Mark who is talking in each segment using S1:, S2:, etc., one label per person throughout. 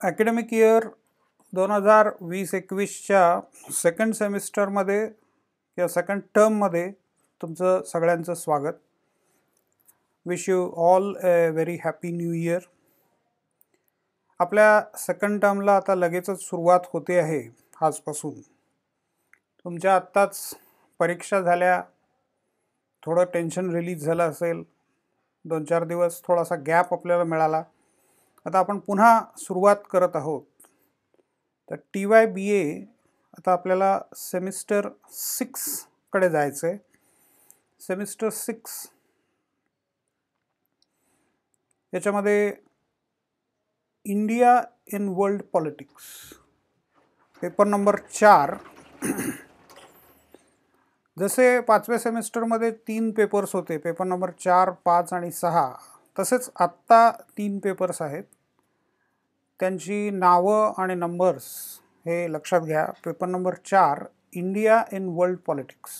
S1: Academic year दोन हजार वीस एकवीसच्या सेकंड सेमिस्टरमध्ये किंवा सेकंड टर्ममध्ये तुमचं सगळ्यांचं स्वागत. Wish you all a very happy new year आपल्या सेकंड टर्मला आता लगेचच सुरुवात होते आहे आजपासून. तुमच्या आत्ताच परीक्षा झाल्या थोडं टेन्शन रिलीज झालं असेल दोन चार दिवस थोडासा गॅप आपल्याला मिळाला. आता आपण पुन्हा सुरुवात करत आहोत. तर टी वाय बी ए आता आपल्याला सेमिस्टर सिक्सकडे जायचं आहे सेमिस्टर सिक्स याच्यामध्ये India in world politics. Paper number चार. जसे पाचव्या सेमिस्टरमध्ये तीन पेपर्स होते पेपर नंबर चार पाच आणि सहा तसेच आत्ता तीन पेपर्स आहेत. त्यांची नावं आणि नंबर्स हे लक्षात घ्या. पेपर नंबर चार इंडिया इन वर्ल्ड पॉलिटिक्स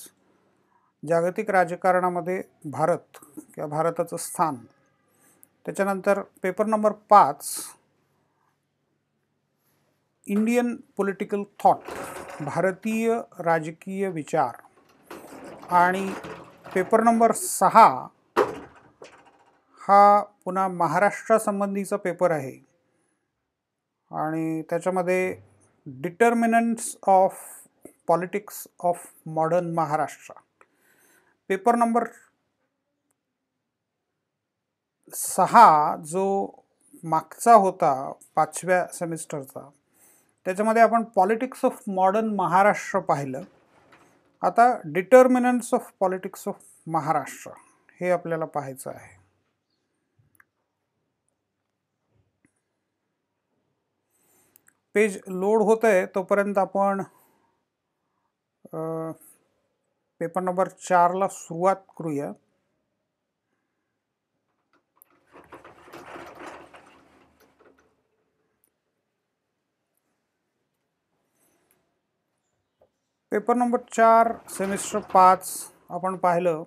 S1: जागतिक राजकारणामध्ये भारत किंवा भारताचं स्थान. त्याच्यानंतर पेपर नंबर पाच इंडियन पॉलिटिकल थॉट भारतीय राजकीय विचार. आणि पेपर नंबर सहा हा पुन्हा महाराष्ट्रासंबंधीचा पेपर आहे. आणि त्याच्यामध्ये determinants of politics of modern Maharashtra paper number सहा जो मागचा होता पाचव्या सेमिस्टरचा त्याच्यामध्ये आपण पॉलिटिक्स ऑफ मॉडर्न महाराष्ट्र पाहिलं. आता determinants of politics of Maharashtra हे आपल्याला पाहायचं आहे. पेज लोड होत आहे तोपर्यंत आपण पेपर नंबर चारला सुरुवात करूया. पेपर नंबर चार सेमिस्टर पाच आपण पाहिलं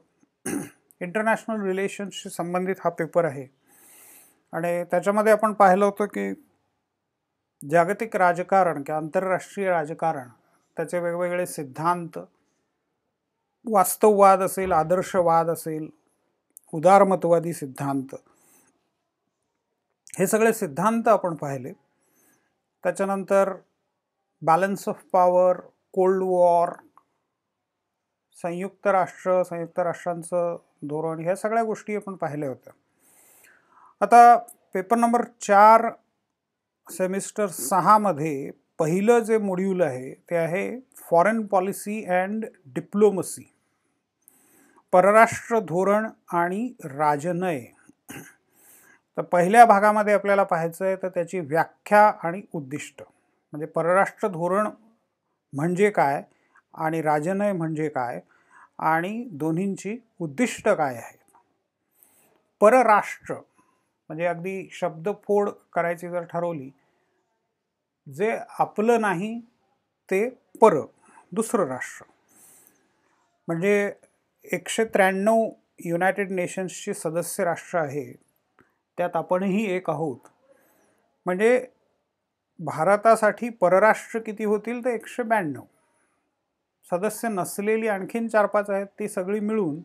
S1: इंटरनॅशनल रिलेशनशी संबंधित हा पेपर आहे. आणि त्याच्यामध्ये आपण पाहिलं होतं की जागतिक राजकारण किंवा आंतरराष्ट्रीय राजकारण त्याचे वेगवेगळे सिद्धांत वास्तववाद असेल आदर्शवाद असेल उदारमतवादी सिद्धांत हे सगळे सिद्धांत आपण पाहिले. त्याच्यानंतर balance of power cold war संयुक्त राष्ट्र संयुक्त राष्ट्रांचं धोरण ह्या सगळ्या गोष्टी आपण पाहिल्या होत्या. आता पेपर नंबर चार सेमिस्टर सहामध्ये पहिलं जे मॉड्यूल आहे ते आहे फॉरेन पॉलिसी अँड डिप्लोमसी परराष्ट्र धोरण आणि राजनय. तर पहिल्या भागामध्ये आपल्याला पाहायचं आहे तर त्याची व्याख्या आणि उद्दिष्ट. म्हणजे परराष्ट्र धोरण म्हणजे काय आणि राजनय म्हणजे काय आणि दोन्हींची उद्दिष्ट काय आहेत? परराष्ट्र म्हणजे अगदी शब्दफोड करायची जर ठरवली जे आपलं नाही ते पर दुसरं राष्ट्र. म्हणजे एकशे त्र्याण्णव युनायटेड नेशन्सची सदस्य राष्ट्र आहे त्यात आपणही एक आहोत. म्हणजे भारतासाठी परराष्ट्र किती होतील तर एकशे ब्याण्णव. सदस्य नसलेली आणखीन चार पाच आहेत ती सगळी मिळून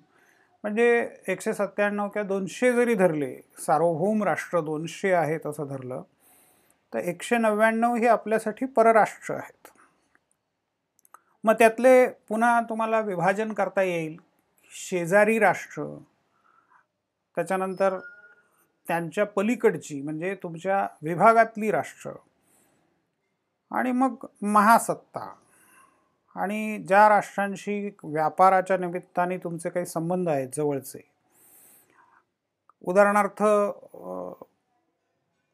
S1: म्हणजे एकशे सत्त्याण्णव किंवा दोनशे जरी धरले सार्वभौम राष्ट्र दोनशे आहेत असं धरलं तर एकशे नव्याण्णव हे आपल्यासाठी परराष्ट्र आहेत. मग त्यातले पुन्हा तुम्हाला विभाजन करता येईल. शेजारी राष्ट्र त्याच्यानंतर त्यांच्या पलीकडची म्हणजे तुमच्या विभागातली राष्ट्र आणि मग महासत्ता. आणि ज्या राष्ट्रांशी व्यापाराच्या निमित्ताने तुमचे काही संबंध आहेत जवळचे उदाहरणार्थ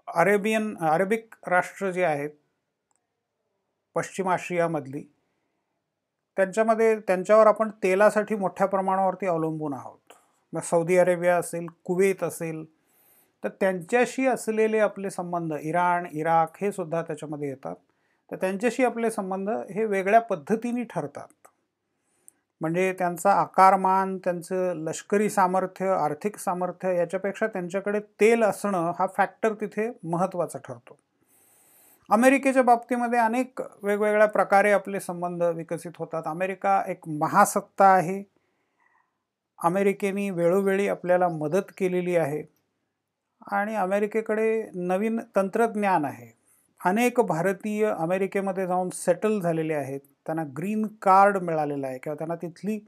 S1: अरेबियन अरेबिक राष्ट्र जे आहेत पश्चिम आशियामधली त्यांच्यामध्ये त्यांच्यावर आपण तेलासाठी मोठ्या प्रमाणावरती अवलंबून आहोत. मग सौदी अरेबिया असेल कुवेत असेल तर त्यांच्याशी असलेले आपले संबंध इराण इराक हे सुद्धा त्याच्यामध्ये येतात. तर त्यांच्याशी आपले संबंध हे वेगळ्या पद्धतीने ठरतात. म्हणजे त्यांचा आकारमान त्यांचं लष्करी सामर्थ्य आर्थिक सामर्थ्य याच्यापेक्षा त्यांच्याकडे तेल असणं हा फॅक्टर तिथे महत्त्वाचा ठरतो. अमेरिकेच्या बाबतीमध्ये अनेक वेगवेगळ्या प्रकारे आपले संबंध विकसित होतात. अमेरिका एक महासत्ता आहे. अमेरिकेने वेळोवेळी आपल्याला मदत केलेली आहे. आणि अमेरिकेकडे नवीन तंत्रज्ञान आहे. अनेक भारतीय अमेरिकेमध्ये जाऊन सेटल झालेले आहेत. त्यांना ग्रीन कार्ड मिळालेलं आहे किंवा त्यांना तिथली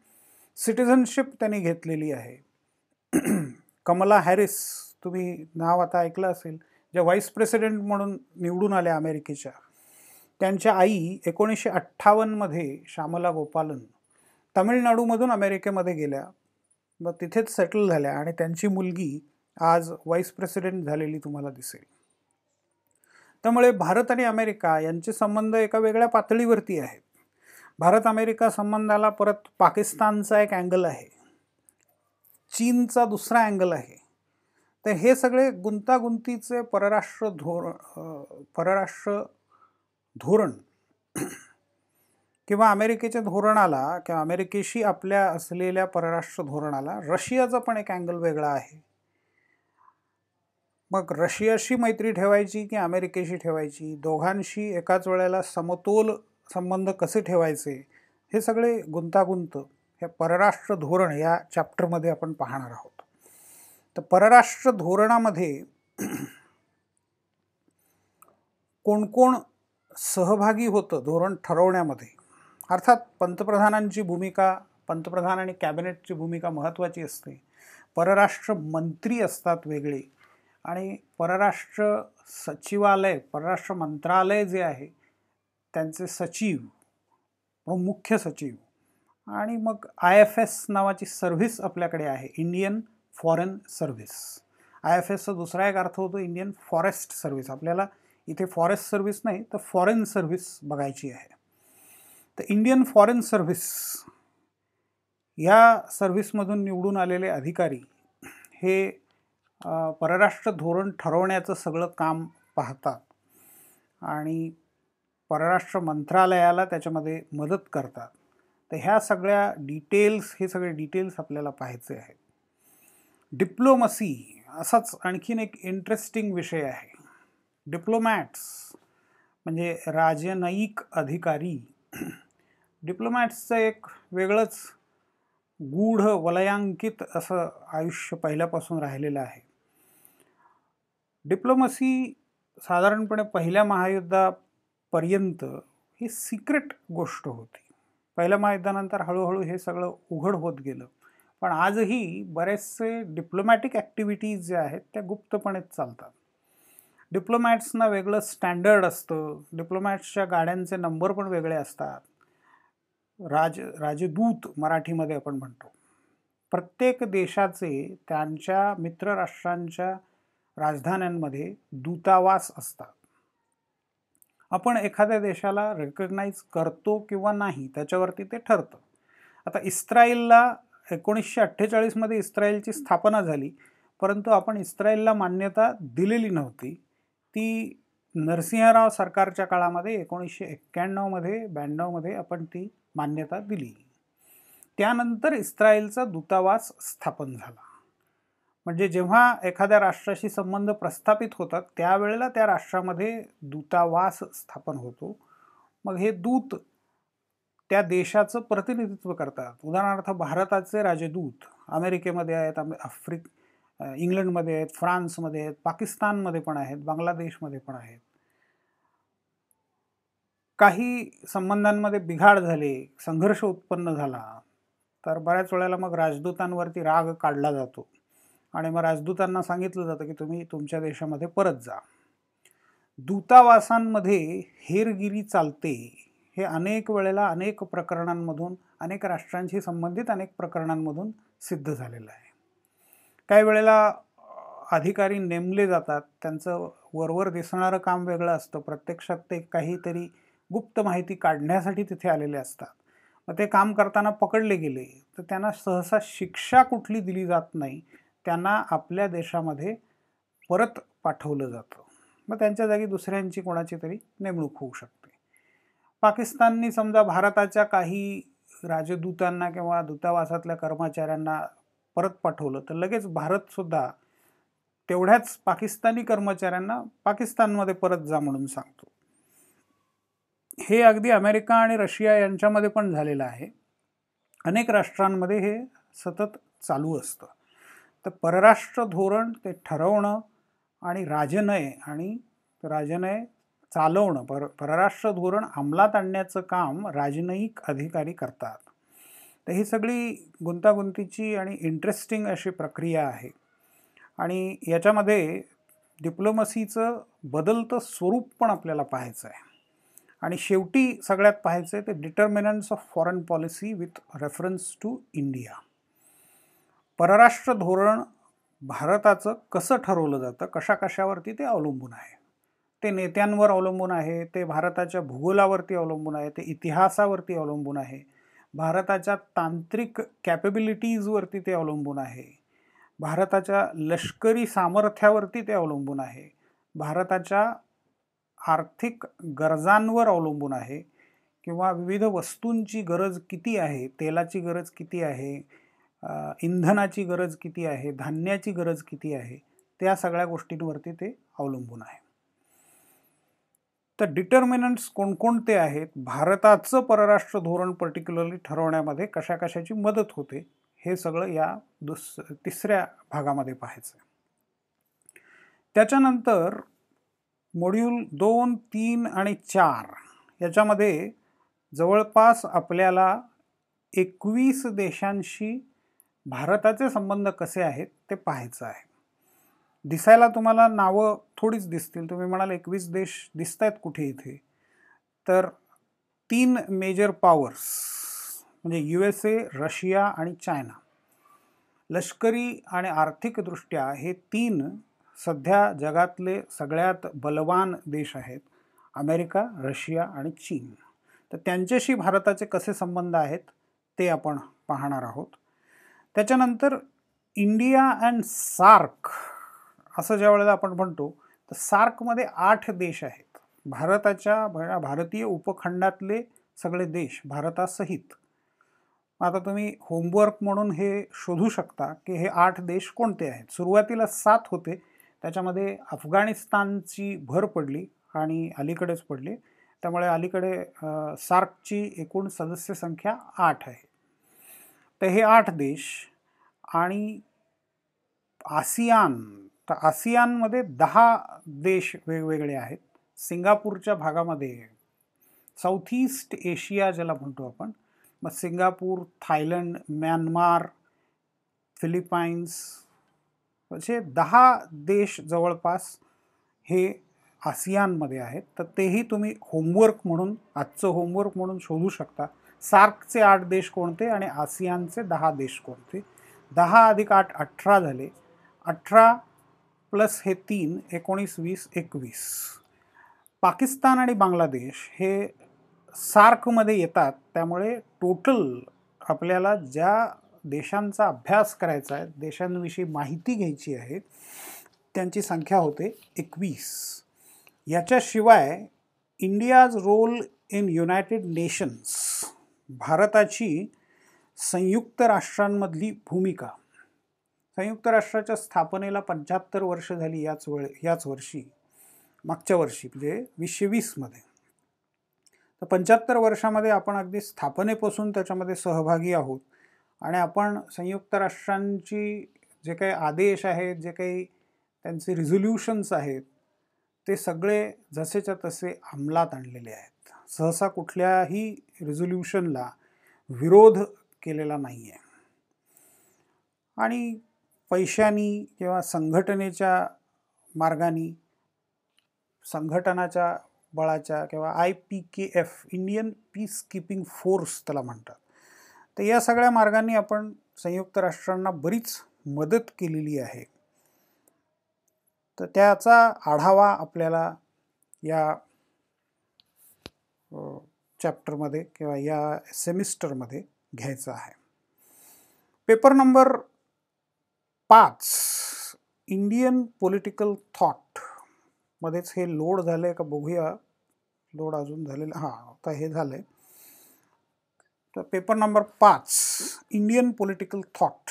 S1: सिटिझनशिप त्यांनी घेतलेली आहे. कमला हॅरिस तुम्ही नाव आता ऐकलं असेल ज्या व्हाईस प्रेसिडेंट म्हणून निवडून आल्या अमेरिकेच्या. त्यांच्या आई एकोणीसशे अठ्ठावन्नमध्ये श्यामला गोपालन तमिळनाडूमधून अमेरिकेमध्ये गेल्या. मग तिथेच सेटल झाल्या आणि त्यांची मुलगी आज व्हाईस प्रेसिडेंट झालेली तुम्हाला दिसेल. त्यामुळे भारत आणि अमेरिका यांचे संबंध एका वेगळ्या पातळीवरती आहेत भारत अमेरिका संबंधाला परत पाकिस्तानचा एक अँगल आहे. चीनचा दुसरा अँगल आहे. तर हे सगळे गुंतागुंतीचे परराष्ट्र धोर परराष्ट्र धोरण किंवा अमेरिकेच्या धोरणाला किंवा अमेरिकेशी आपल्या असलेल्या परराष्ट्र धोरणाला रशियाचा पण एक अँगल वेगळा आहे. मग रशियाशी मैत्री ठेवायची की अमेरिकेशी ठेवायची? दोघांशी एकाच वेळेला समतोल संबंध कसे ठेवायचे? हे सगळे गुंतागुंत हे परराष्ट्र धोरण या चॅप्टरमध्ये आपण पाहणार आहोत. तर परराष्ट्र धोरणामध्ये कोण कोण सहभागी होतं धोरण ठरवण्यामध्ये? अर्थात पंतप्रधानांची भूमिका पंतप्रधान आणि कॅबिनेटची भूमिका महत्त्वाची असते. परराष्ट्र मंत्री असतात वेगळे. आणि परराष्ट्र सचिवालय परराष्ट्र मंत्रालय जे आहे त्यांचे सचिव मुख्य सचिव आणि मग आय एफ एस नावाची सर्व्हिस आपल्याकडे आहे Indian foreign service. I F एसचा दुसरा एक अर्थ होतो इंडियन फॉरेस्ट सर्व्हिस. आपल्याला इथे फॉरेस्ट सर्व्हिस नाही तर फॉरेन सर्व्हिस बघायची आहे. तर इंडियन फॉरेन सर्व्हिस या सर्व्हिसमधून निवडून आलेले अधिकारी हे परराष्ट्र धोरण ठरवण्याचं सगळं काम पाहतात. आणि परराष्ट्र मंत्रालयाला त्याच्यामध्ये मदत करतात. तर ह्या सगळ्या डिटेल्स हे सगळे डिटेल्स आपल्याला पाहायचे आहेत. डिप्लोमसी असाच आणखीन एक इंटरेस्टिंग विषय आहे. डिप्लोमॅट्स म्हणजे राजनयिक अधिकारी डिप्लोमॅट्सचं एक वेगळंच गूढ वलयांकित असं आयुष्य पहिल्यापासून राहिलेलं आहे. डिप्लोमसी साधारणपणे पहिल्या महायुद्धापर्यंत ही सिक्रेट गोष्ट होती. पहिल्या महायुद्धानंतर हळूहळू हे सगळं उघड होत गेलं. पण आजही बरेचसे डिप्लोमॅटिक ॲक्टिव्हिटीज ज्या आहेत त्या गुप्तपणेच चालतात. डिप्लोमॅट्सना वेगळं स्टँडर्ड असतं. डिप्लोमॅट्सच्या गाड्यांचे नंबर पण वेगळे असतात. राज राजदूत मराठीमध्ये आपण म्हणतो. प्रत्येक देशाचे त्यांच्या मित्रराष्ट्रांच्या राजधान्यांमध्ये दूतावास असतात. आपण एखाद्या देशाला रेकग्नाईज करतो किंवा नाही त्याच्यावरती ते ठरतं. आता इस्रायलला एकोणीसशे अठ्ठेचाळीसमध्ये इस्रायलची स्थापना झाली परंतु आपण इस्रायलला मान्यता दिलेली नव्हती. ती नरसिंहराव सरकारच्या काळामध्ये एकोणीसशे एक्क्याण्णवमध्ये ब्याण्णवमध्ये आपण ती मान्यता दिली. त्यानंतर इस्रायलचा दूतावास स्थापन झाला. म्हणजे जेव्हा एखाद्या राष्ट्राशी संबंध प्रस्थापित होतात त्यावेळेला त्या राष्ट्रामध्ये दूतावास स्थापन होतो. मग हे दूत त्या देशाचं प्रतिनिधित्व करतात. उदाहरणार्थ भारताचे राजदूत अमेरिकेमध्ये आहेत आफ्रिक इंग्लंडमध्ये आहेत फ्रान्समध्ये आहेत पाकिस्तानमध्ये पण आहेत बांगलादेशमध्ये पण आहेत. काही संबंधांमध्ये बिघाड झाले संघर्ष उत्पन्न झाला तर बऱ्याच वेळेला मग राजदूतांवरती राग काढला जातो. आणि मग राजदूतांना सांगितलं जातं की तुम्ही तुमच्या देशामध्ये परत जा. दूतावासांमध्ये हेरगिरी चालते. हे अनेक वेळेला अनेक प्रकरणांमधून अनेक राष्ट्रांशी संबंधित अनेक प्रकरणांमधून सिद्ध झालेलं आहे. काही वेळेला अधिकारी नेमले जातात. त्यांचं वरवर दिसणारं काम वेगळं असतं. प्रत्यक्षात ते काहीतरी गुप्त माहिती काढण्यासाठी तिथे आलेले असतात. मग ते काम करताना पकडले गेले. तर त्यांना सहसा शिक्षा कुठली दिली जात नाही. त्यांना आपल्या देशामध्ये परत पाठवलं जातं. मग त्यांच्या जागी दुसऱ्यांची कोणाची तरी नेमणूक होऊ शकते. पाकिस्ताननी समजा भारताच्या काही राजदूतांना किंवा दूतावासातल्या कर्मचाऱ्यांना परत पाठवलं तर लगेच भारतसुद्धा तेवढ्याच पाकिस्तानी कर्मचाऱ्यांना पाकिस्तानमध्ये परत जा म्हणून सांगतो. हे अगदी अमेरिका आणि रशिया यांच्यामध्ये पण झालेलं आहे. अनेक राष्ट्रांमध्ये हे सतत चालू असतं. तर परराष्ट्र धोरण ते ठरवणं आणि राजनय आणि राजनय चालवणं पर परराष्ट्र धोरण अंमलात आणण्याचं काम राजनयिक अधिकारी करतात. तर ही सगळी गुंतागुंतीची आणि इंटरेस्टिंग अशी प्रक्रिया आहे. आणि याच्यामध्ये डिप्लोमसीचं बदलतं स्वरूप पण आपल्याला पाहायचं आहे. आणि शेवटी सगळ्यात पाहायचं आहे ते determinants of foreign policy with reference to India परराष्ट्र धोरण भारताचं कसं ठरवलं जातं कशा कशावरती ते अवलंबून आहे? ते नेत्यांवर अवलंबून आहे ते भारताच्या भूगोलावरती अवलंबून आहे ते इतिहासावरती अवलंबून आहे भारताच्या तांत्रिक कॅपेबिलिटीजवरती ते अवलंबून आहे भारताच्या लष्करी सामर्थ्यावरती ते अवलंबून आहे भारताच्या आर्थिक गरजांवर अवलंबून आहे किंवा विविध वस्तूंची गरज किती आहे तेलाची गरज किती आहे इंधनाची गरज किती आहे धान्याची गरज किती आहे त्या सगळ्या गोष्टींवरती ते अवलंबून आहे. तर डिटर्मिनंट्स कोणकोणते आहेत भारताचं परराष्ट्र धोरण पर्टिक्युलरली ठरवण्यामध्ये कशा कशाची मदत होते हे सगळं या दुस तिसऱ्या भागामध्ये पाहायचं त्याच्यानंतर मॉड्यूल दोन तीन आणि चार याच्यामध्ये जवळपास आपल्याला एकवीस देशांशी भारताचे संबंध कसे आहेत ते पाहायचं आहे. दिसायला तुम्हाला नावं थोडीच दिसतील. तुम्ही म्हणाल एकवीस देश दिसत आहेत कुठे इथे? तर तीन मेजर पॉवर्स म्हणजे यू एस ए रशिया आणि चायना लष्करी आणि आर्थिकदृष्ट्या हे तीन सध्या जगातले सगळ्यात बलवान देश आहेत अमेरिका रशिया आणि चीन. तर त्यांच्याशी भारताचे कसे संबंध आहेत ते आपण पाहणार आहोत. त्याच्यानंतर इंडिया अँड सार्क असं ज्या वेळेला आपण म्हणतो तर सार्कमध्ये आठ देश आहेत. भारताच्या भारतीय उपखंडातले सगळे देश भारतासहित. आता तुम्ही होमवर्क म्हणून हे शोधू शकता की हे आठ देश कोणते आहेत? सुरुवातीला सात होते. त्याच्यामध्ये अफगाणिस्तानची भर पडली आणि अलीकडेच पडली. त्यामुळे अलीकडे सार्कची एकूण सदस्य संख्या आठ आहे. तर हे आठ देश आणि आसियान तर आसियानमध्ये दहा देश वेगवेगळे आहेत. सिंगापूरच्या भागामध्ये साऊथ ईस्ट एशिया ज्याला म्हणतो आपण मग सिंगापूर थायलंड म्यानमार फिलिपाईन्स असे दहा देश जवळपास हे आसियानमध्ये आहेत. तर तेही तुम्ही होमवर्क म्हणून आजचं होमवर्क म्हणून शोधू शकता. सार्कचे आठ देश कोणते आणि आसियानचे दहा देश कोणते? दहा अधिक आठ अठरा झाले. अठरा प्लस हे तीन एकोणीस वीस एकवीस. पाकिस्तान आणि बांगलादेश हे सार्कमध्ये येतात. त्यामुळे टोटल आपल्याला ज्या देशांचा अभ्यास करायचा आहे देशांविषयी माहिती घ्यायची आहे त्यांची संख्या होते एकवीस. याच्याशिवाय India's role in United Nations भारताची संयुक्त राष्ट्रांमधली भूमिका. संयुक्त राष्ट्राच्या स्थापनेला पंच्याहत्तर वर्ष झाली याच वेळ याच वर्षी मागच्या वर्षी म्हणजे वीसशे वीसमध्ये. तर पंच्याहत्तर वर्षामध्ये आपण अगदी स्थापनेपासून त्याच्यामध्ये सहभागी आहोत आणि आपण संयुक्त राष्ट्रांची जे काही आदेश आहेत जे काही त्यांचे रिझोल्युशन्स आहेत ते सगळे जसेच्या तसे अंमलात आणलेले आहेत. सहसा कुठल्याही रिझोल्युशनला विरोध केलेला नाही आहे आणि पैशानी किंवा संघटनेच्या मार्गाने संघटनाच्या बळाच्या किंवा I P K F Indian peace keeping force त्याला म्हणतात. तर या सगळ्या मार्गांनी आपण संयुक्त राष्ट्रांना बरीच मदत केलेली आहे. तर त्याचा आढावा आपल्याला या चॅप्टरमध्ये किंवा या सेमिस्टरमध्ये घ्यायचा आहे. पेपर नंबर पाच इंडियन पॉलिटिकल थॉट मध्येच हे लोड झालं आहे का बघूया. लोड अजून झालेलं हां आता हे झालं आहे तर पेपर नंबर पाच इंडियन पॉलिटिकल थॉट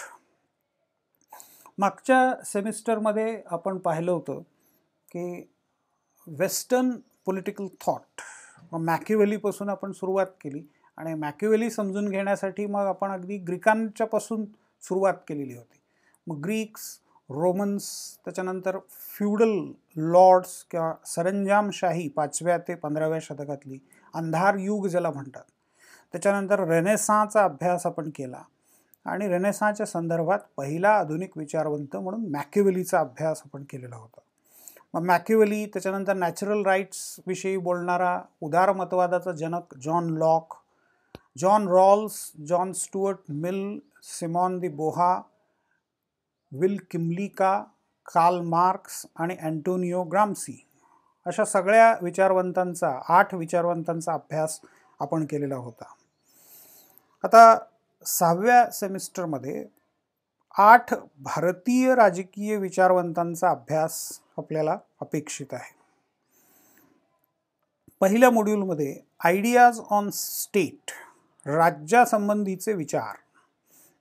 S1: मागच्या सेमिस्टरमध्ये आपण पाहिलं होतं की वेस्टर्न पॉलिटिकल थॉट मग मॅक्युवेलीपासून आपण सुरुवात केली आणि मॅक्युवेली समजून घेण्यासाठी मग आपण अगदी ग्रीकांच्यापासून सुरुवात केलेली होती. मग ग्रीक्स रोमन्स त्याच्यानंतर फ्युडल लॉर्ड्स किंवा सरंजामशाही पाचव्या ते पंधराव्या शतकातली अंधार युग ज्याला म्हणतात. त्याच्यानंतर रेनेसाचा अभ्यास आपण केला आणि रेनेसाच्या संदर्भात पहिला आधुनिक विचारवंत म्हणून मॅक्युवेलीचा अभ्यास आपण केलेला होता. मग मॅक्युअली त्याच्यानंतर नॅचरल राईट्सविषयी बोलणारा उदारमतवादाचा जनक John Locke John Rawls John Stuart Mill Simone de Beauvoir Will Kymlicka Karl Marx आणि अँटोनिओ ग्रामसी. अशा सगळ्या विचारवंतांचा आठ विचारवंतांचा अभ्यास आपण केलेला होता. आता सहाव्या सेमिस्टरमध्ये आठ भारतीय राजकीय विचारवंतांचा अभ्यास आपल्याला अपेक्षित आहे. पहिल्या मॉड्यूलमध्ये आयडियाज ऑन स्टेट राज्यासंबंधीचे विचार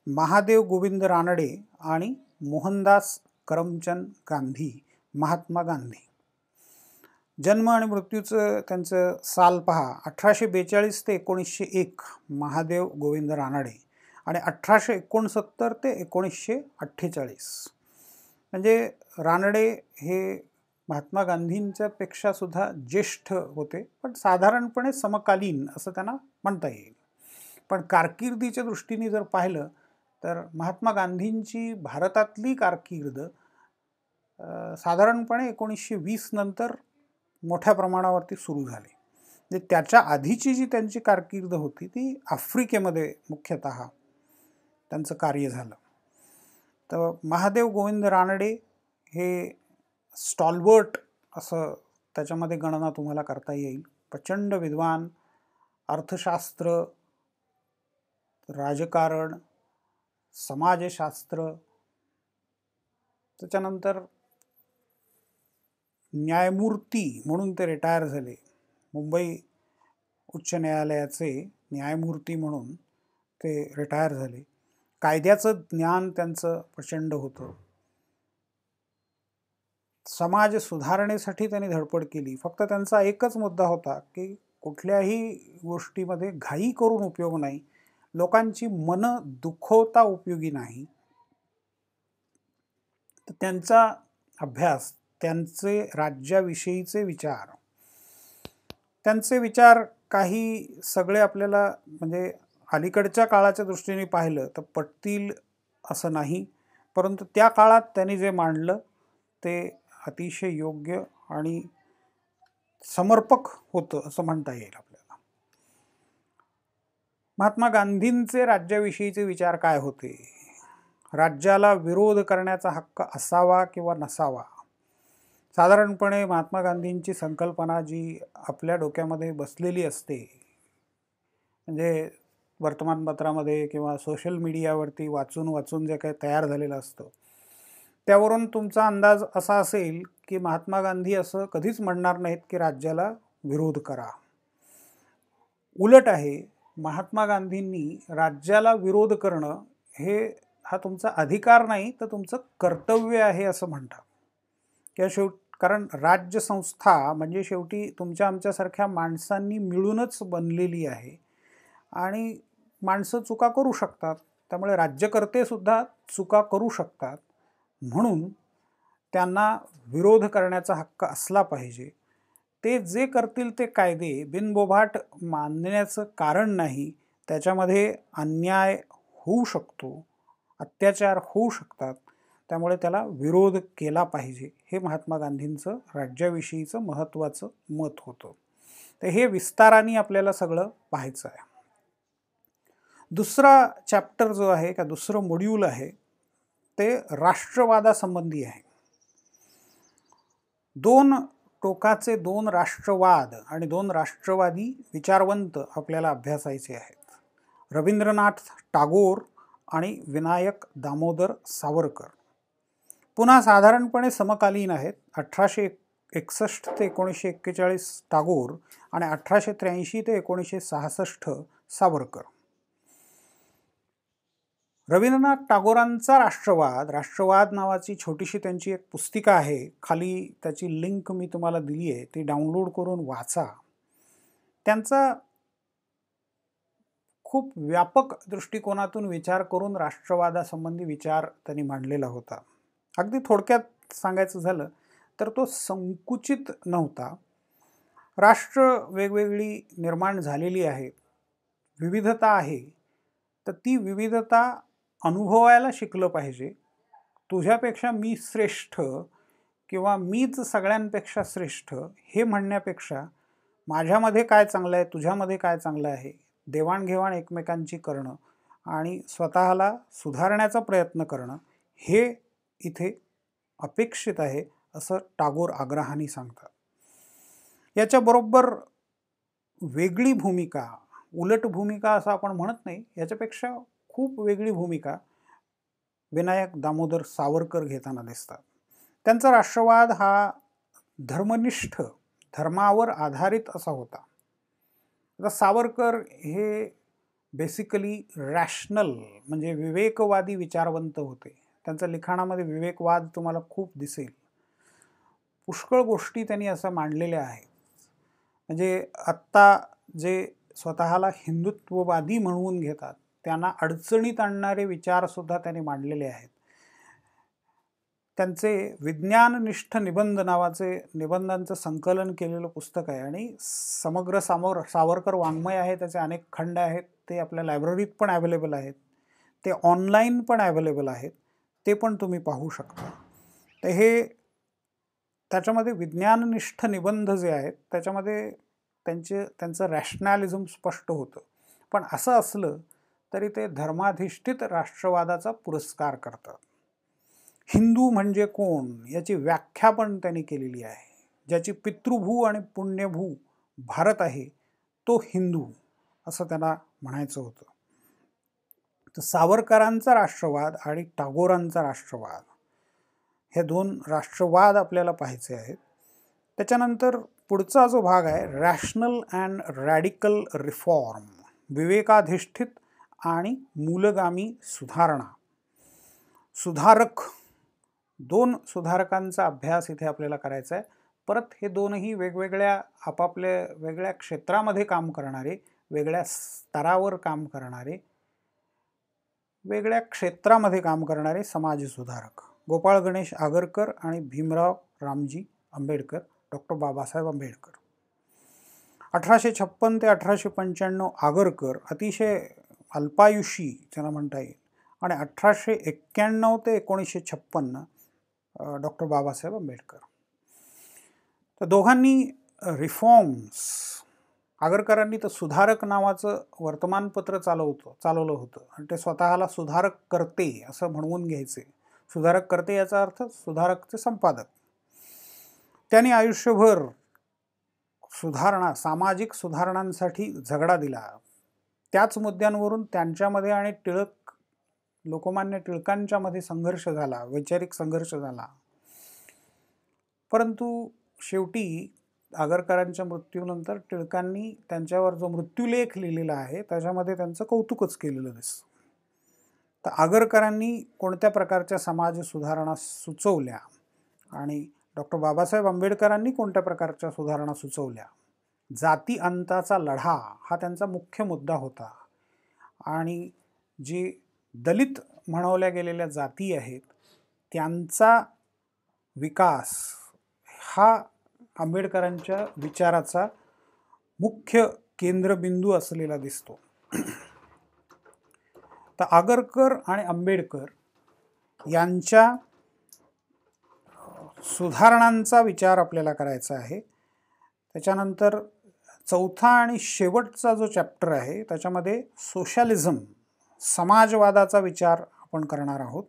S1: महादेव गोविंद रानडे आणि मोहनदास करमचंद गांधी महात्मा गांधी. जन्म आणि मृत्यूचं त्यांचं साल पहा अठराशे बेचाळीस ते एकोणीसशे एक महादेव गोविंद रानडे आणि अठराशे एकोणसत्तर ते एकोणीसशे अठ्ठेचाळीस. म्हणजे रानडे हे महात्मा गांधींच्या सुद्धा ज्येष्ठ होते पण साधारणपणे समकालीन असं त्यांना म्हणता येईल. पण कारकिर्दीच्या दृष्टीने जर पाहिलं तर महात्मा गांधींची भारतातली कारकीर्द साधारणपणे एकोणीसशे वीस नंतर मोठ्या प्रमाणावरती सुरू झाली. म्हणजे त्याच्या आधीची जी त्यांची कारकीर्द होती ती आफ्रिकेमध्ये मुख्यतः त्यांचं कार्य झालं. तर महादेव गोविंद रानडे हे स्टॉलवर्ट असं त्याच्यामध्ये गणना तुम्हाला करता येईल. प्रचंड विद्वान अर्थशास्त्र राजकारण समाजशास्त्र. त्याच्यानंतर न्यायमूर्ती म्हणून ते रिटायर झाले. मुंबई उच्च न्यायालयाचे न्यायमूर्ती म्हणून ते रिटायर झाले. कायद्याचं ज्ञान त्यांचं प्रचंड होतं. समाज सुधारणेसाठी त्यांनी धडपड केली. फक्त त्यांचा एकच मुद्दा होता की कुठल्याही गोष्टीमध्ये घाई करून उपयोग नाही. लोकांची मन दुखवता उपयोगी नाही. तर त्यांचा अभ्यास त्यांचे राज्याविषयीचे विचार त्यांचे विचार काही सगळे आपल्याला म्हणजे अलीकडच्या काळाच्या दृष्टीने पाहिलं तर पटतील असं नाही. परंतु त्या काळात त्यांनी जे मांडलं ते अतिशय योग्य आणि समर्पक होतं असं म्हणता येईल आपल्याला. महात्मा गांधींचे राज्याविषयीचे विचार काय होते? राज्याला विरोध करण्याचा हक्क असावा किंवा नसावा? साधारणपणे महात्मा गांधींची संकल्पना जी आपल्या डोक्यामध्ये बसलेली असते म्हणजे वर्तमानपत्रामध्ये किंवा सोशल मीडियावरती वाचून वाचून जे काही तयार झालेलं असतं त्यावरून तुमचा अंदाज असा असेल की महात्मा गांधी असं कधीच म्हणणार नाहीत की राज्याला विरोध करा. उलट आहे महात्मा गांधींनी राज्याला विरोध करणं हे हा तुमचा अधिकार नाही तर तुमचं कर्तव्य आहे असं म्हणतात. किंवा शेवट कारण राज्यसंस्था म्हणजे शेवटी तुमच्या आमच्यासारख्या माणसांनी मिळूनच बनलेली आहे. आणि माणसं चुका करू शकतात. त्यामुळे राज्यकर्तेसुद्धा चुका करू शकतात. म्हणून त्यांना विरोध करण्याचा हक्क असला पाहिजे. ते जे करतील ते कायदे बिनबोभाट मानण्याचं कारण नाही. त्याच्यामध्ये अन्याय होऊ शकतो. अत्याचार होऊ शकतात. त्यामुळे त्याला विरोध केला पाहिजे. हे महात्मा गांधींचं राज्याविषयीचं महत्त्वाचं मत होतं. तर हे विस्ताराने आपल्याला सगळं पाहायचं आहे. दुसरा चॅप्टर जो आहे का दुसरं मॉड्यूल आहे ते राष्ट्रवादासंबंधी आहे. दोन टोकाचे दोन राष्ट्रवाद आणि दोन राष्ट्रवादी विचारवंत आपल्याला अभ्यासायचे आहेत. रवींद्रनाथ टागोर आणि विनायक दामोदर सावरकर. पुन्हा साधारणपणे समकालीन आहेत. अठराशे एकसष्ट ते एकोणीसशे एक्केचाळीस टागोर आणि अठराशे त्र्याऐंशी ते एकोणीसशे सहासष्ट सावरकर. रवींद्रनाथ टागोरांचा राष्ट्रवाद राष्ट्रवाद नावाची छोटीशी त्यांची एक पुस्तिका आहे. खाली त्याची लिंक मी तुम्हाला दिली आहे. ती डाउनलोड करून वाचा. त्यांचा खूप व्यापक दृष्टिकोनातून विचार करून राष्ट्रवादासंबंधी विचार त्यांनी मांडलेला होता. अगदी थोडक्यात सांगायचं झालं तर तो संकुचित नव्हता. राष्ट्र वेगवेगळी निर्माण झालेली आहे. विविधता आहे. तर ती विविधता अनुभवायला शिकलं पाहिजे. तुझ्यापेक्षा मी श्रेष्ठ किंवा मीच सगळ्यांपेक्षा श्रेष्ठ हे म्हणण्यापेक्षा माझ्यामध्ये काय चांगलं आहे तुझ्यामध्ये काय चांगलं आहे देवाणघेवाण एकमेकांची करणं आणि स्वतःला सुधारण्याचा प्रयत्न करणं हे इथे अपेक्षित आहे असं टागोर आग्रहाने सांगतात. याच्याबरोबर वेगळी भूमिका उलट भूमिका असं आपण म्हणत नाही याच्यापेक्षा खूप वेगळी भूमिका विनायक दामोदर सावरकर घेताना दिसतात. त्यांचा राष्ट्रवाद हा धर्मनिष्ठ धर्मावर आधारित असा होता. आता सावरकर हे बेसिकली रॅशनल म्हणजे विवेकवादी विचारवंत होते. त्यांच्या लिखाणामध्ये विवेकवाद तुम्हाला खूप दिसेल. पुष्कळ गोष्टी त्यांनी असं मांडलेल्या आहेत. म्हणजे आत्ता जे स्वतःला हिंदुत्ववादी म्हणून घेतात त्यांना अडचणीत आणणारे विचारसुद्धा त्यांनी मांडलेले आहेत. त्यांचे विज्ञाननिष्ठ निबंध नावाचे निबंधांचं संकलन केलेलं पुस्तक आहे आणि समग्र सामोर सावरकर वाङ्मय आहे त्याचे अनेक खंड आहेत ते आपल्या लायब्ररीत पण ॲवेलेबल आहेत ते ऑनलाईन पण ॲवेलेबल आहेत ते पण तुम्ही पाहू शकता. तर हे त्याच्यामध्ये विज्ञाननिष्ठ निबंध जे आहेत त्याच्यामध्ये त्यांचे त्यांचं रॅशनॅलिझम स्पष्ट होतं. पण असं असलं तरी ते धर्माधिष्ठित राष्ट्रवादाचा पुरस्कार करतात. हिंदू म्हणजे कोण याची व्याख्या पण त्यांनी केलेली आहे. ज्याची पितृभू आणि पुण्यभू भारत आहे तो हिंदू असं त्यांना म्हणायचं होतं. तर सावरकरांचा राष्ट्रवाद आणि टागोरांचा राष्ट्रवाद हे दोन राष्ट्रवाद आपल्याला पाहायचे आहेत. त्याच्यानंतर पुढचा जो भाग आहे रॅशनल अँड रॅडिकल रिफॉर्म विवेकाधिष्ठित आणि मूलगामी सुधारणा. सुधारक दोन सुधारकांचा अभ्यास इथे आपल्याला करायचा आहे. परत हे दोनही वेगवेगळ्या आपापल्या वेगळ्या क्षेत्रामध्ये काम करणारे वेगळ्या स्तरावर काम करणारे वेगळ्या क्षेत्रामध्ये काम करणारे समाज सुधारक. गोपाळ गणेश आगरकर आणि भीमराव रामजी आंबेडकर डॉक्टर बाबासाहेब आंबेडकर. अठराशे छप्पन ते अठराशे पंच्याण्णव आगरकर अतिशय अल्पायुषी त्यांना म्हणता येईल. आणि अठराशे एक्क्याण्णव ते एकोणीसशे छप्पन्न डॉक्टर बाबासाहेब आंबेडकर. तर दोघांनी रिफॉर्म्स आगरकरांनी तर सुधारक नावाचं वर्तमानपत्र चालवतं चालवलं होतं. आणि ते स्वतःला सुधारक करते असं म्हणवून घ्यायचे. सुधारक करते याचा अर्थ सुधारकचे संपादक. त्यांनी आयुष्यभर सुधारणा सामाजिक सुधारणांसाठी झगडा दिला. त्याच मुद्द्यांवरून त्यांच्यामध्ये आणि टिळक लोकमान्य टिळकांच्यामध्ये संघर्ष झाला वैचारिक संघर्ष झाला. परंतु शेवटी आगरकरांच्या मृत्यूनंतर टिळकांनी त्यांच्यावर जो मृत्यूलेख लिहिलेला आहे त्याच्यामध्ये त्यांचं कौतुकच केलेलं दिसतं. तर आगरकरांनी कोणत्या प्रकारच्या समाज सुधारणा सुचवल्या आणि डॉक्टर बाबासाहेब आंबेडकरांनी कोणत्या प्रकारच्या सुधारणा सुचवल्या? जाती अंताचा लढा हा त्यांचा मुख्य मुद्दा होता. आणि जे दलित म्हणवल्या गेलेल्या जाती आहेत त्यांचा विकास हा आंबेडकरांच्या विचाराचा मुख्य केंद्रबिंदू असलेला दिसतो. तर आगरकर आणि आंबेडकर यांच्या सुधारणांचा विचार आपल्याला करायचा आहे. त्याच्यानंतर चौथा आणि शेवटचा जो चॅप्टर आहे त्याच्यामध्ये सोशलिझम समाजवादाचा विचार आपण करणार आहोत.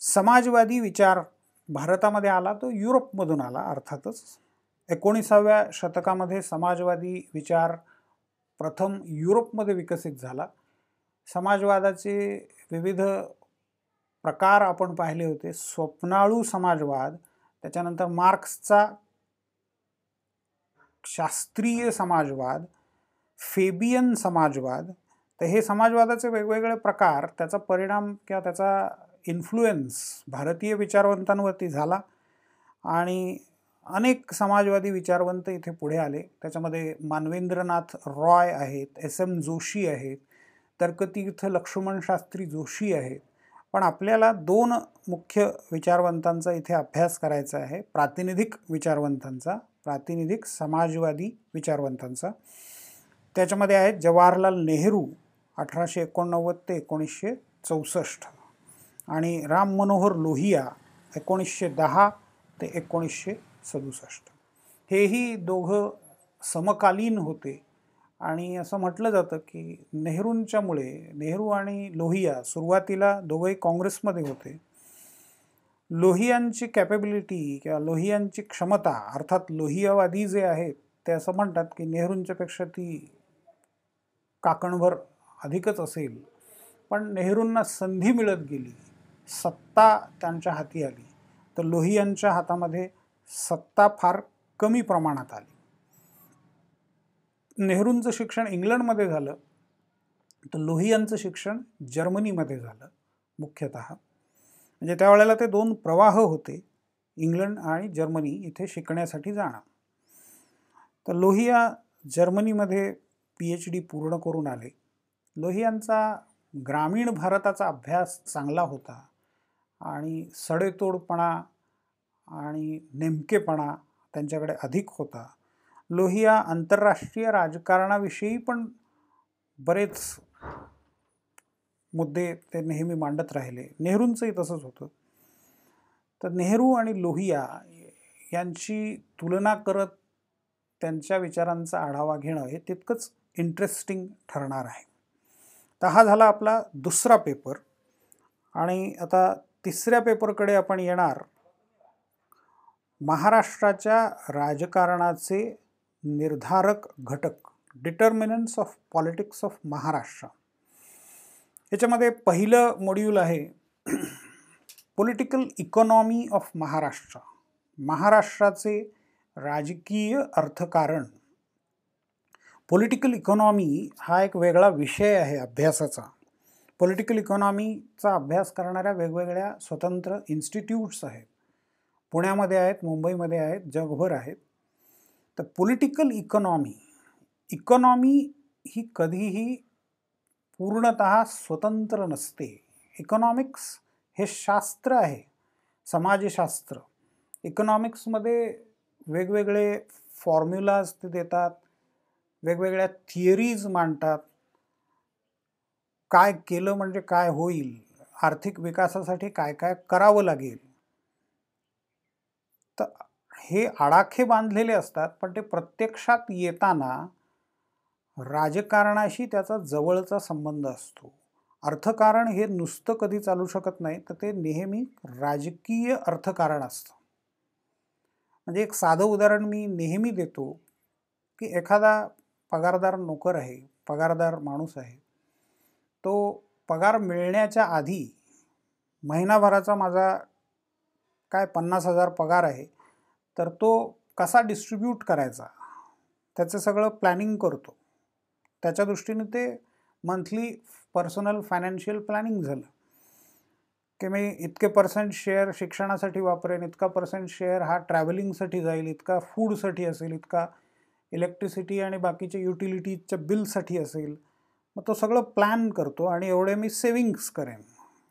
S1: समाजवादी विचार भारतामध्ये आला तो युरोपमधून आला अर्थातच एकोणीसाव्या शतकामध्ये समाजवादी विचार प्रथम युरोपमध्ये विकसित झाला. समाजवादाचे विविध प्रकार आपण पाहिले होते. स्वप्नाळू समाजवाद त्याच्यानंतर मार्क्सचा शास्त्रीय समाजवाद फेबियन समाजवाद तर हे समाजवादाचे वेगवेगळे प्रकार त्याचा परिणाम किंवा त्याचा इन्फ्लुएन्स भारतीय विचारवंतांवरती झाला आणि अनेक समाजवादी विचारवंत इथे पुढे आले. त्याच्यामध्ये मानवेंद्रनाथ रॉय आहेत एस एम जोशी आहेत तर्कतीर्थ लक्ष्मण शास्त्री जोशी आहेत. पण आपल्याला दोन मुख्य विचारवंतांचा इथे अभ्यास करायचा आहे प्रातिनिधिक विचारवंतांचा. प्रातिनिधिक समाजवादी विचारवंतांचा. त्याच्यामध्ये आहेत जवाहरलाल नेहरू अठराशे एकोणनव्वद ते एकोणीसशे चौसष्ट आणि राम मनोहर लोहिया एकोणीसशे दहा ते एकोणीसशे सदुसष्ट. हेही दोघं समकालीन होते आणि असं म्हटलं जातं की नेहरूंच्यामुळे नेहरू आणि लोहिया सुरुवातीला दोघंही काँग्रेसमध्ये होते. लोहियांची कॅपेबिलिटी किंवा लोहियांची क्षमता अर्थात लोहियावादी जे आहेत ते असं म्हणतात की नेहरूंच्यापेक्षा ती काकणभर अधिकच असेल. पण नेहरूंना संधी मिळत गेली सत्ता त्यांच्या हाती आली तर लोहियांच्या हातामध्ये सत्ता फार कमी प्रमाणात आली. नेहरूंचं शिक्षण इंग्लंडमध्ये झालं तर लोहियांचं शिक्षण जर्मनीमध्ये झालं मुख्यतः. म्हणजे त्यावेळेला ते दोन प्रवाह होते इंग्लंड आणि जर्मनी इथे शिकण्यासाठी जाणं. तर लोहिया जर्मनीमध्ये पी एच डी पूर्ण करून आले. लोहियांचा ग्रामीण भारताचा अभ्यास चांगला होता आणि सडेतोडपणा आणि नेमकेपणा त्यांच्याकडे अधिक होता. लोहिया आंतरराष्ट्रीय राजकारणाविषयी पण बरेच मुद्दे ते नेहमी मांडत राहिले. नेहरूंचंही तसंच होतं. तर नेहरू आणि लोहिया यांची तुलना करत त्यांच्या विचारांचा आढावा घेणं हे तितकंच इंटरेस्टिंग ठरणार आहे. तर हा झाला आपला दुसरा पेपर आणि आता तिसऱ्या पेपरकडे आपण येणार. महाराष्ट्राच्या राजकारणाचे निर्धारक घटक determinants of politics of Maharashtra. याच्यामध्ये पहिलं मॉड्यूल आहे पॉलिटिकल इकॉनॉमी ऑफ महाराष्ट्र. महाराष्ट्राचे राजकीय अर्थकारण. पॉलिटिकल इकॉनॉमी हा एक वेगळा विषय आहे अभ्यासाचा. पॉलिटिकल इकॉनॉमीचा अभ्यास करणाऱ्या वेगवेगळ्या स्वतंत्र इन्स्टिट्यूट्स आहेत. पुण्यामध्ये आहेत मुंबईमध्ये आहेत जगभर आहेत. तर पॉलिटिकल इकॉनॉमी इकॉनॉमी ही कधीही पूर्णत स्वतंत्र नसते. इकॉनॉमिक्स हे शास्त्र आहे. समाजशास्त्र. इकॉनॉमिक्समध्ये वेगवेगळे फॉर्म्युलाज ते देतात. वेगवेगळ्या थिअरीज मांडतात. काय केलं म्हणजे काय होईल? आर्थिक विकासासाठी काय काय करावं लागेल? तर हे आडाखे बांधलेले असतात पण ते प्रत्यक्षात येताना राजकारणाशी त्याचा जवळचा संबंध असतो. अर्थकारण हे नुसतं कधी चालू शकत नाही तर ते नेहमी राजकीय अर्थकारण असतं. म्हणजे एक साधं उदाहरण मी नेहमी देतो की एखादा पगारदार नोकर आहे पगारदार माणूस आहे. तो पगार मिळण्याच्या आधी महिनाभराचा माझा काय पन्नास हजार पगार आहे तर तो कसा डिस्ट्रीब्यूट करायचा? त्याचं सगळं प्लॅनिंग करतो. त्याच्या दृष्टीने ते मंथली पर्सनल फायनान्शियल प्लॅनिंग झालं. की मी इतके पर्सेंट शेअर शिक्षणासाठी वापरेन इतका पर्सेंट शेअर हा ट्रॅव्हलिंगसाठी जाईल इतका फूडसाठी असेल इतका इलेक्ट्रिसिटी आणि बाकीच्या युटिलिटीजच्या बिलसाठी असेल मग तो सगळं प्लॅन करतो आणि एवढे मी सेविंग्स करेन.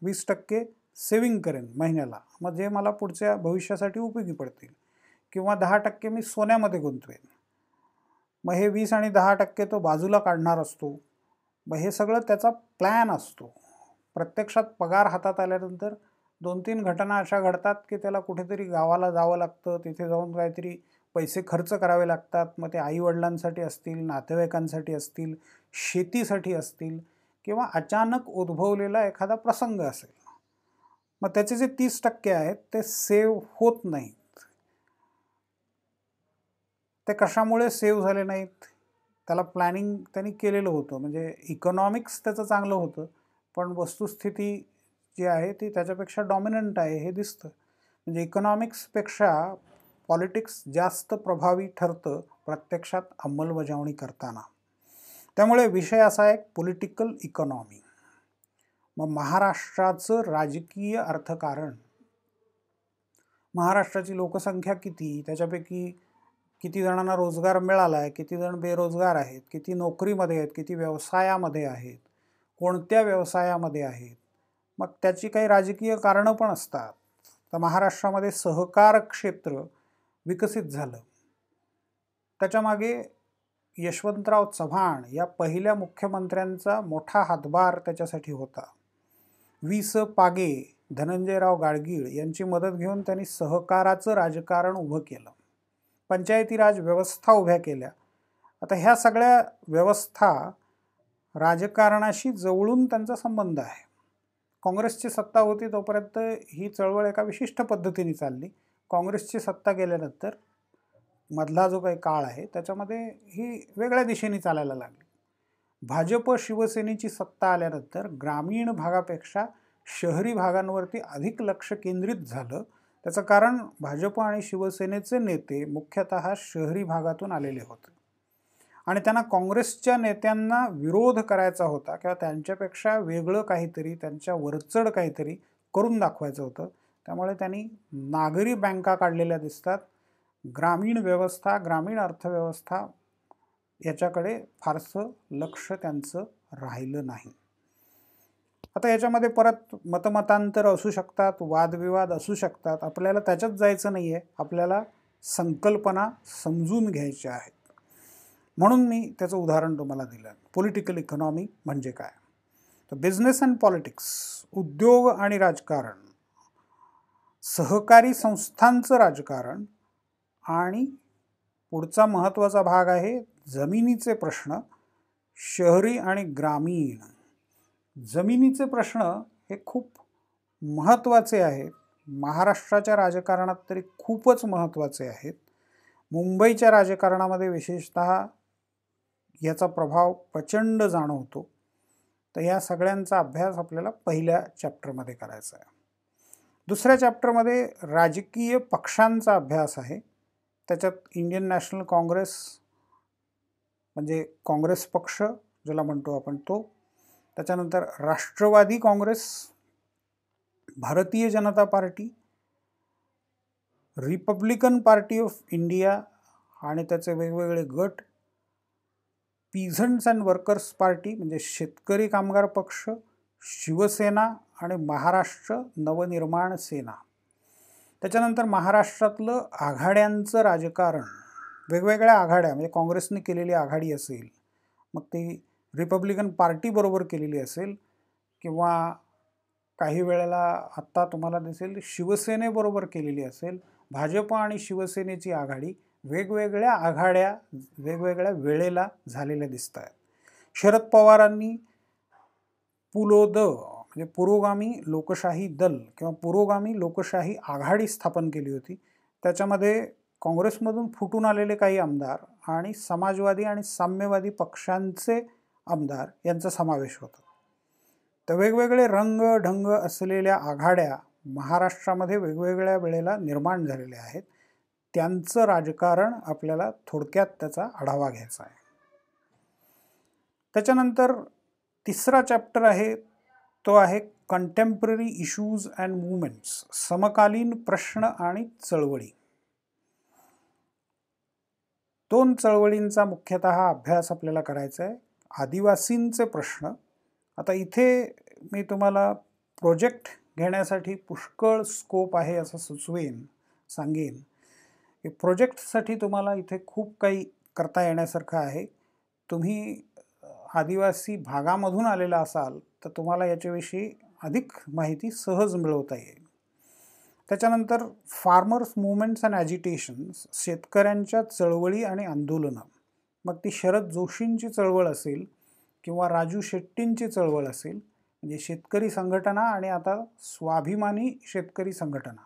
S1: वीस टक्के सेविंग करेन महिन्याला. मग जे मला पुढच्या भविष्यासाठी उपयोगी पडतील. किंवा दहा टक्के मी सोन्यामध्ये गुंतवेन. मग हे वीस आणि दहा टक्के तो बाजूला काढणार असतो. मग हे सगळं त्याचा प्लॅन असतो. प्रत्यक्षात पगार हातात आल्यानंतर दोन तीन घटना अशा घडतात की त्याला कुठेतरी गावाला जावं लागतं तिथे जाऊन काहीतरी पैसे खर्च करावे लागतात मग ते आईवडिलांसाठी असतील नातेवाईकांसाठी असतील शेतीसाठी असतील किंवा अचानक उद्भवलेला एखादा प्रसंग असेल. मग त्याचे जे तीस टक्के आहेत ते सेव्ह होत नाही ते कशामुळे सेव्ह झाले नाहीत? त्याला प्लॅनिंग त्यांनी केलेलं होतं. म्हणजे इकॉनॉमिक्स त्याचं चांगलं होतं. पण वस्तुस्थिती जी आहे ती त्याच्यापेक्षा डॉमिनंट आहे हे दिसतं. म्हणजे इकॉनॉमिक्सपेक्षा पॉलिटिक्स जास्त प्रभावी ठरतं प्रत्यक्षात अंमलबजावणी करताना. त्यामुळे विषय असा आहे पॉलिटिकल इकॉनॉमी मग महाराष्ट्राचं राजकीय अर्थकारण. महाराष्ट्राची लोकसंख्या किती? त्याच्यापैकी किती जणांना रोजगार मिळाला आहे किती जण बेरोजगार आहेत किती नोकरीमध्ये आहेत किती व्यवसायामध्ये आहेत कोणत्या व्यवसायामध्ये आहेत? मग त्याची काही राजकीय कारणं पण असतात. तर महाराष्ट्रामध्ये सहकार क्षेत्र विकसित झालं. त्याच्यामागे यशवंतराव चव्हाण या पहिल्या मुख्यमंत्र्यांचा मोठा हातभार त्याच्यासाठी होता. वि स. पागे धनंजयराव गाडगीळ यांची मदत घेऊन त्यांनी सहकाराचं राजकारण उभं केलं. पंचायती राज व्यवस्था उभ्या केल्या. आता ह्या सगळ्या व्यवस्था राजकारणाशी जवळून त्यांचा संबंध आहे. काँग्रेसची सत्ता होती तोपर्यंत ही चळवळ एका विशिष्ट पद्धतीने चालली. काँग्रेसची सत्ता गेल्यानंतर मधला जो काही काळ आहे त्याच्यामध्ये ही वेगळ्या दिशेने चालायला लागली. भाजप शिवसेनेची सत्ता आल्यानंतर ग्रामीण भागापेक्षा शहरी भागांवरती अधिक लक्ष केंद्रित झालं. त्याचं कारण भाजप आणि शिवसेनेचे नेते मुख्यतः शहरी भागातून आलेले होते. आणि त्यांना काँग्रेसच्या नेत्यांना विरोध करायचा होता किंवा त्यांच्यापेक्षा वेगळं काहीतरी त्यांच्या वरचढ काहीतरी करून दाखवायचं होतं. त्यामुळे त्यांनी नागरी बँका काढलेल्या दिसतात. ग्रामीण व्यवस्था ग्रामीण अर्थव्यवस्था याच्याकडे फारसं लक्ष त्यांचं राहिलं नाही. आता याच्यामध्ये परत मतमतांतर असू शकतात वादविवाद असू शकतात. आपल्याला त्याच्यात जायचं नाही आहे आपल्याला संकल्पना समजून घ्यायच्या आहेत. म्हणून मी त्याचं उदाहरण तुम्हाला दिलं. पॉलिटिकल इकॉनॉमी म्हणजे काय? तर बिझनेस अँड पॉलिटिक्स उद्योग आणि राजकारण सहकारी संस्थांचं राजकारण आणि पुढचा महत्त्वाचा भाग आहे जमिनीचे प्रश्न शहरी आणि ग्रामीण. जमिनीचे प्रश्न हे खूप महत्त्वाचे आहेत. महाराष्ट्राच्या राजकारणात तरी खूपच महत्त्वाचे आहेत. मुंबईच्या राजकारणामध्ये विशेषत याचा प्रभाव प्रचंड जाणवतो. तर या सगळ्यांचा अभ्यास आपल्याला पहिल्या चॅप्टरमध्ये करायचा आहे. दुसऱ्या चॅप्टरमध्ये राजकीय पक्षांचा अभ्यास आहे. त्याच्यात इंडियन नॅशनल काँग्रेस म्हणजे काँग्रेस पक्ष ज्याला म्हणतो आपण तो त्याच्यानंतर Rashtrawadi Congress Bharatiya Janata Party Republican Party of India आणि त्याचे वेगवेगळे गट पीझंट्स अँड वर्कर्स पार्टी म्हणजे शेतकरी कामगार पक्ष शिवसेना आणि महाराष्ट्र नवनिर्माण सेना. त्याच्यानंतर महाराष्ट्रातलं आघाड्यांचं राजकारण वेगवेगळ्या आघाड्या म्हणजे काँग्रेसने केलेली आघाडी असेल मग ती रिपब्लिकन पार्टीबरोबर केलेली असेल किंवा काही वेळेला आत्ता तुम्हाला दिसेल शिवसेनेबरोबर केलेली असेल भाजप आणि शिवसेनेची आघाडी वेगवेगळ्या आघाड्या वेगवेगळ्या वेळेला झालेल्या दिसत आहेत शरद पवारांनी पुलोद म्हणजे पुरोगामी लोकशाही दल किंवा पुरोगामी लोकशाही आघाडी स्थापन केली होती. त्याच्यामध्ये काँग्रेसमधून फुटून आलेले काही आमदार आणि समाजवादी आणि साम्यवादी पक्षांचे आमदार यांचा समावेश होता. तर वेगवेगळे रंग ढंग असलेल्या आघाड्या महाराष्ट्रामध्ये वेगवेगळ्या वेळेला निर्माण झालेल्या आहेत. त्यांचं राजकारण आपल्याला थोडक्यात त्याचा आढावा घ्यायचा आहे. त्याच्यानंतर तिसरा चॅप्टर आहे तो आहे कंटेम्पररी इश्यूज अँड मुवमेंट्स समकालीन प्रश्न आणि चळवळी. दोन चळवळींचा मुख्यतः अभ्यास आपल्याला करायचा आहे. आदिवासींचे प्रश्न. आता इथे मी तुम्हाला प्रोजेक्ट घेण्यासाठी पुष्कळ स्कोप आहे असं सुचवेन सांगेन. की प्रोजेक्टसाठी तुम्हाला इथे खूप काही करता येण्यासारखं आहे. तुम्ही आदिवासी भागामधून आलेला असाल तर तुम्हाला याच्याविषयी अधिक माहिती सहज मिळवता येईल. त्याच्यानंतर फार्मर्स मुवमेंट्स अँड ॲजिटेशन्स शेतकऱ्यांच्या चळवळी आणि आंदोलनं. मग ती शरद जोशींची चळवळ असेल किंवा राजू शेट्टींची चळवळ असेल म्हणजे शेतकरी संघटना आणि आता स्वाभिमानी शेतकरी संघटना.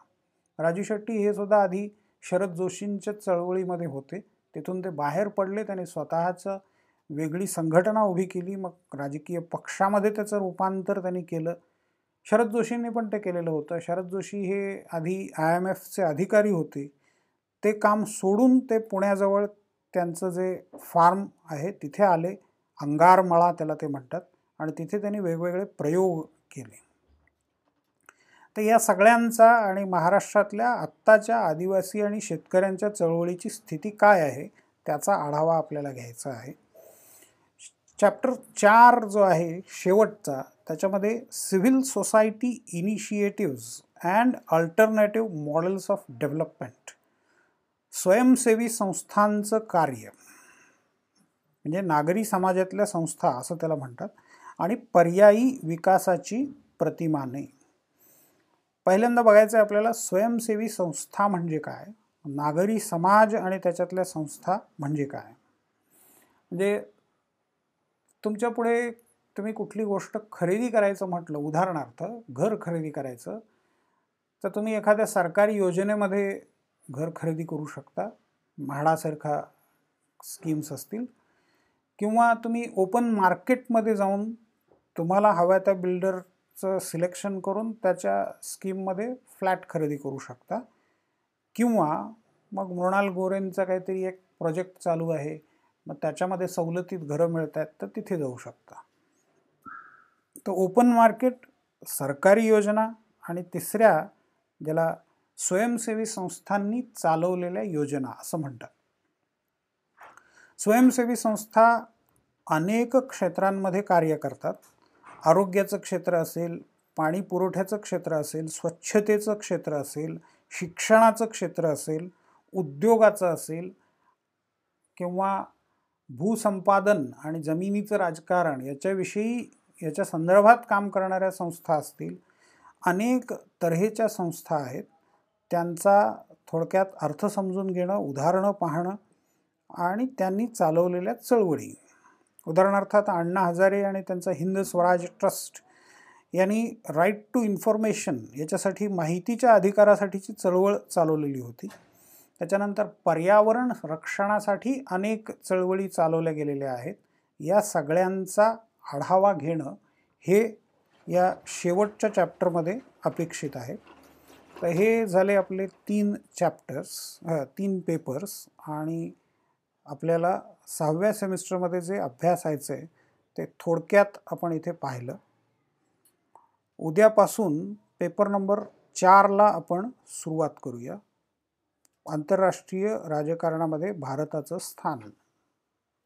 S1: राजू शेट्टी हे सुद्धा आधी शरद जोशींच्या चळवळीमध्ये होते. तिथून ते बाहेर पडले त्याने स्वतःचं वेगळी संघटना उभी केली मग राजकीय पक्षामध्ये त्याचं रूपांतर त्यांनी केलं. शरद जोशींनी पण ते केलेलं होतं. शरद जोशी हे आधी आय एम एफचे अधिकारी होते. ते काम सोडून ते पुण्याजवळ त्यांचं जे फार्म आहे तिथे आले. अंगारमळा त्याला ते म्हणतात. आणि तिथे त्यांनी वेगवेगळे प्रयोग केले. तर या सगळ्यांचा आणि महाराष्ट्रातल्या आत्ताच्या आदिवासी आणि शेतकऱ्यांच्या चळवळीची स्थिती काय आहे त्याचा आढावा आपल्याला घ्यायचा आहे. चॅप्टर चार जो आहे शेवटचा त्याच्यामध्ये civil society initiatives and alternative models of development स्वयंसेवी संस्थांचं कार्य. म्हणजे नागरी समाजातल्या संस्था असं त्याला म्हणतात. आणि पर्यायी विकासाची प्रतिमाने पहिल्यांदा बघायचं आहे आपल्याला स्वयंसेवी संस्था म्हणजे काय? नागरी समाज आणि त्याच्यातल्या संस्था म्हणजे काय? म्हणजे तुमच्यापुढे तुम्ही कुठली गोष्ट खरेदी करायचं म्हटलं उदाहरणार्थ घर खरेदी करायचं तर तुम्ही एखाद्या सरकारी योजनेमध्ये घर खरेदी करू शकता. म्हाडासारखा स्कीम्स असतील. किंवा तुम्ही ओपन मार्केटमध्ये जाऊन तुम्हाला हव्या त्या बिल्डरचं सिलेक्शन करून त्याच्या स्कीममध्ये फ्लॅट खरेदी करू शकता. किंवा मग मृणाल गोरेंचा काहीतरी एक प्रोजेक्ट चालू आहे. मग त्याच्यामध्ये सवलतीत घरं मिळत आहेत तर तिथे जाऊ शकता. तर ओपन मार्केट सरकारी योजना आणि तिसऱ्या ज्याला स्वयंसेवी संस्थांनी चालवलेल्या योजना असं म्हणतात. स्वयंसेवी संस्था अनेक क्षेत्रांमध्ये कार्य करतात. आरोग्याचं क्षेत्र असेल पाणी पुरवठ्याचं क्षेत्र असेल स्वच्छतेचं क्षेत्र असेल शिक्षणाचं क्षेत्र असेल उद्योगाचं असेल किंवा भूसंपादन आणि जमिनीचं राजकारण याच्याविषयी याच्या संदर्भात काम करणाऱ्या संस्था असतील. अनेक तऱ्हेच्या संस्था आहेत. त्यांचा थोडक्यात अर्थ समजून घेणं उदाहरणं पाहणं आणि त्यांनी चालवलेल्या चळवळी. उदाहरणार्थ आता अण्णा हजारे आणि त्यांचा हिंद स्वराज ट्रस्ट यांनी राईट टू इन्फॉर्मेशन याच्यासाठी माहितीच्या अधिकारासाठीची चळवळ चालवलेली होती. त्याच्यानंतर पर्यावरण रक्षणासाठी अनेक चळवळी चालवल्या गेलेल्या आहेत. या सगळ्यांचा आढावा घेणं हे या शेवटच्या चॅप्टरमध्ये अपेक्षित आहे. तर हे झाले आपले तीन चॅप्टर्स तीन पेपर्स आणि आपल्याला सहाव्या सेमिस्टरमध्ये जे अभ्यासायचं आहे ते थोडक्यात आपण इथे पाहिलं. उद्यापासून पेपर नंबर चारला आपण सुरुवात करूया. आंतरराष्ट्रीय राजकारणामध्ये भारताचं स्थान.